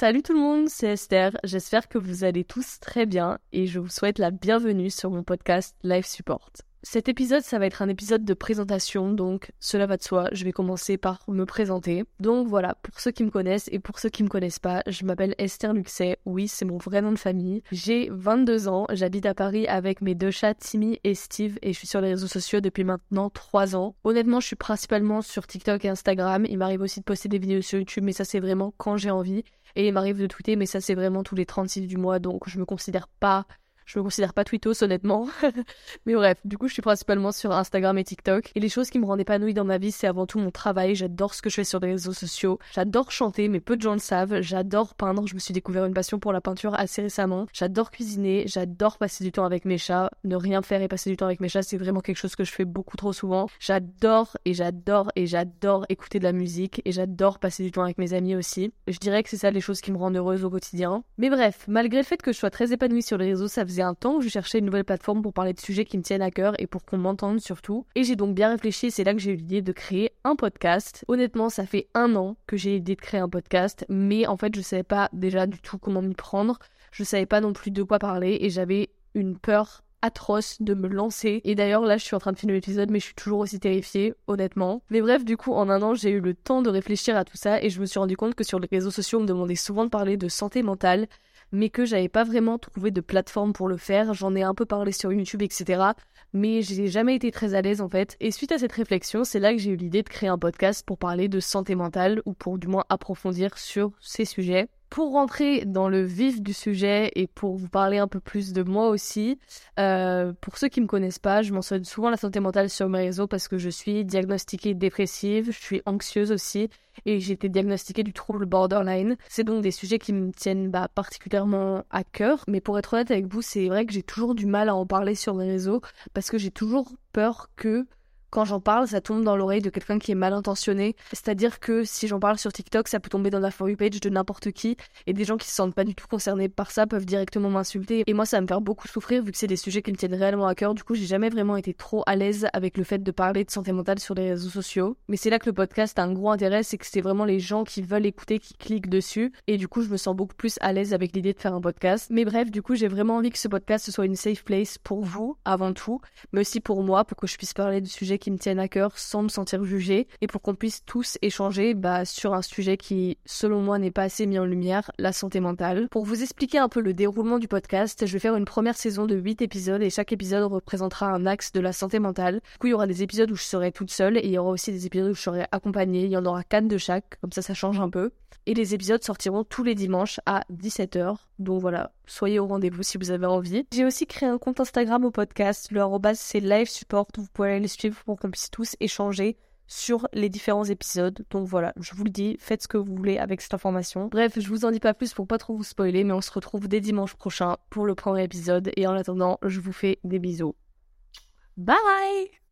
Salut tout le monde, c'est Esther. J'espère que vous allez tous très bien et je vous souhaite la bienvenue sur mon podcast Life Support. Cet épisode, ça va être un épisode de présentation, donc cela va de soi, je vais commencer par me présenter. Donc voilà, pour ceux qui me connaissent et pour ceux qui me connaissent pas, je m'appelle Esther Luxet, oui, c'est mon vrai nom de famille. J'ai 22 ans, j'habite à Paris avec mes deux chats Timmy et Steve et je suis sur les réseaux sociaux depuis maintenant 3 ans. Honnêtement, je suis principalement sur TikTok et Instagram, il m'arrive aussi de poster des vidéos sur YouTube, mais ça c'est vraiment quand j'ai envie. Et il m'arrive de tweeter, mais ça c'est vraiment tous les 36 du mois, donc je me considère pas je me considère pas tweetos honnêtement. Mais bref, du coup, je suis principalement sur Instagram et TikTok. Et les choses qui me rendent épanouie dans ma vie, c'est avant tout mon travail. J'adore ce que je fais sur les réseaux sociaux. J'adore chanter, mais peu de gens le savent. J'adore peindre. Je me suis découvert une passion pour la peinture assez récemment. J'adore cuisiner. J'adore passer du temps avec mes chats. Ne rien faire et passer du temps avec mes chats, c'est vraiment quelque chose que je fais beaucoup trop souvent. J'adore et j'adore et j'adore écouter de la musique et j'adore passer du temps avec mes amis aussi. Je dirais que c'est ça les choses qui me rendent heureuse au quotidien. Mais bref, malgré le fait que je sois très épanouie sur les réseaux, ça faisait un temps où je cherchais une nouvelle plateforme pour parler de sujets qui me tiennent à cœur et pour qu'on m'entende surtout. Et j'ai donc bien réfléchi, c'est là que j'ai eu l'idée de créer un podcast. Honnêtement, ça fait un an que j'ai l'idée de créer un podcast, mais en fait, je savais pas déjà du tout comment m'y prendre. Je savais pas non plus de quoi parler et j'avais une peur atroce de me lancer. Et d'ailleurs, là, je suis en train de filmer l'épisode, mais je suis toujours aussi terrifiée, honnêtement. Mais bref, du coup, en un an, j'ai eu le temps de réfléchir à tout ça et je me suis rendu compte que sur les réseaux sociaux, on me demandait souvent de parler de santé mentale, mais que j'avais pas vraiment trouvé de plateforme pour le faire. J'en ai un peu parlé sur YouTube, etc. Mais j'ai jamais été très à l'aise en fait. Et suite à cette réflexion, c'est là que j'ai eu l'idée de créer un podcast pour parler de santé mentale ou pour du moins approfondir sur ces sujets. Pour rentrer dans le vif du sujet et pour vous parler un peu plus de moi aussi, euh, pour ceux qui me connaissent pas, je mentionne souvent la santé mentale sur mes réseaux parce que je suis diagnostiquée dépressive, je suis anxieuse aussi et j'ai été diagnostiquée du trouble borderline. C'est donc des sujets qui me tiennent bah, particulièrement à cœur, mais pour être honnête avec vous, c'est vrai que j'ai toujours du mal à en parler sur mes réseaux parce que j'ai toujours peur que quand j'en parle, ça tombe dans l'oreille de quelqu'un qui est mal intentionné. C'est-à-dire que si j'en parle sur TikTok, ça peut tomber dans la For You page de n'importe qui. Et des gens qui se sentent pas du tout concernés par ça peuvent directement m'insulter. Et moi, ça va me faire beaucoup souffrir vu que c'est des sujets qui me tiennent réellement à cœur. Du coup, j'ai jamais vraiment été trop à l'aise avec le fait de parler de santé mentale sur les réseaux sociaux. Mais c'est là que le podcast a un gros intérêt, c'est que c'est vraiment les gens qui veulent écouter qui cliquent dessus. Et du coup, je me sens beaucoup plus à l'aise avec l'idée de faire un podcast. Mais bref, du coup, j'ai vraiment envie que ce podcast soit une safe place pour vous, avant tout, mais aussi pour moi, pour que je puisse parler de sujets qui me tiennent à cœur sans me sentir jugée et pour qu'on puisse tous échanger bah, sur un sujet qui, selon moi, n'est pas assez mis en lumière, la santé mentale. Pour vous expliquer un peu le déroulement du podcast, je vais faire une première saison de 8 épisodes et chaque épisode représentera un axe de la santé mentale. Du coup, il y aura des épisodes où je serai toute seule et il y aura aussi des épisodes où je serai accompagnée. Il y en aura 4 de chaque, comme ça, ça change un peu. Et les épisodes sortiront tous les dimanches à 17h. Donc voilà, soyez au rendez-vous si vous avez envie. J'ai aussi créé un compte Instagram au podcast. Le c'est live support. Vous pouvez aller le suivre pour qu'on puisse tous échanger sur les différents épisodes. Donc voilà, je vous le dis, faites ce que vous voulez avec cette information. Bref, je vous en dis pas plus pour pas trop vous spoiler, mais on se retrouve dès dimanche prochain pour le premier épisode. Et en attendant, je vous fais des bisous. Bye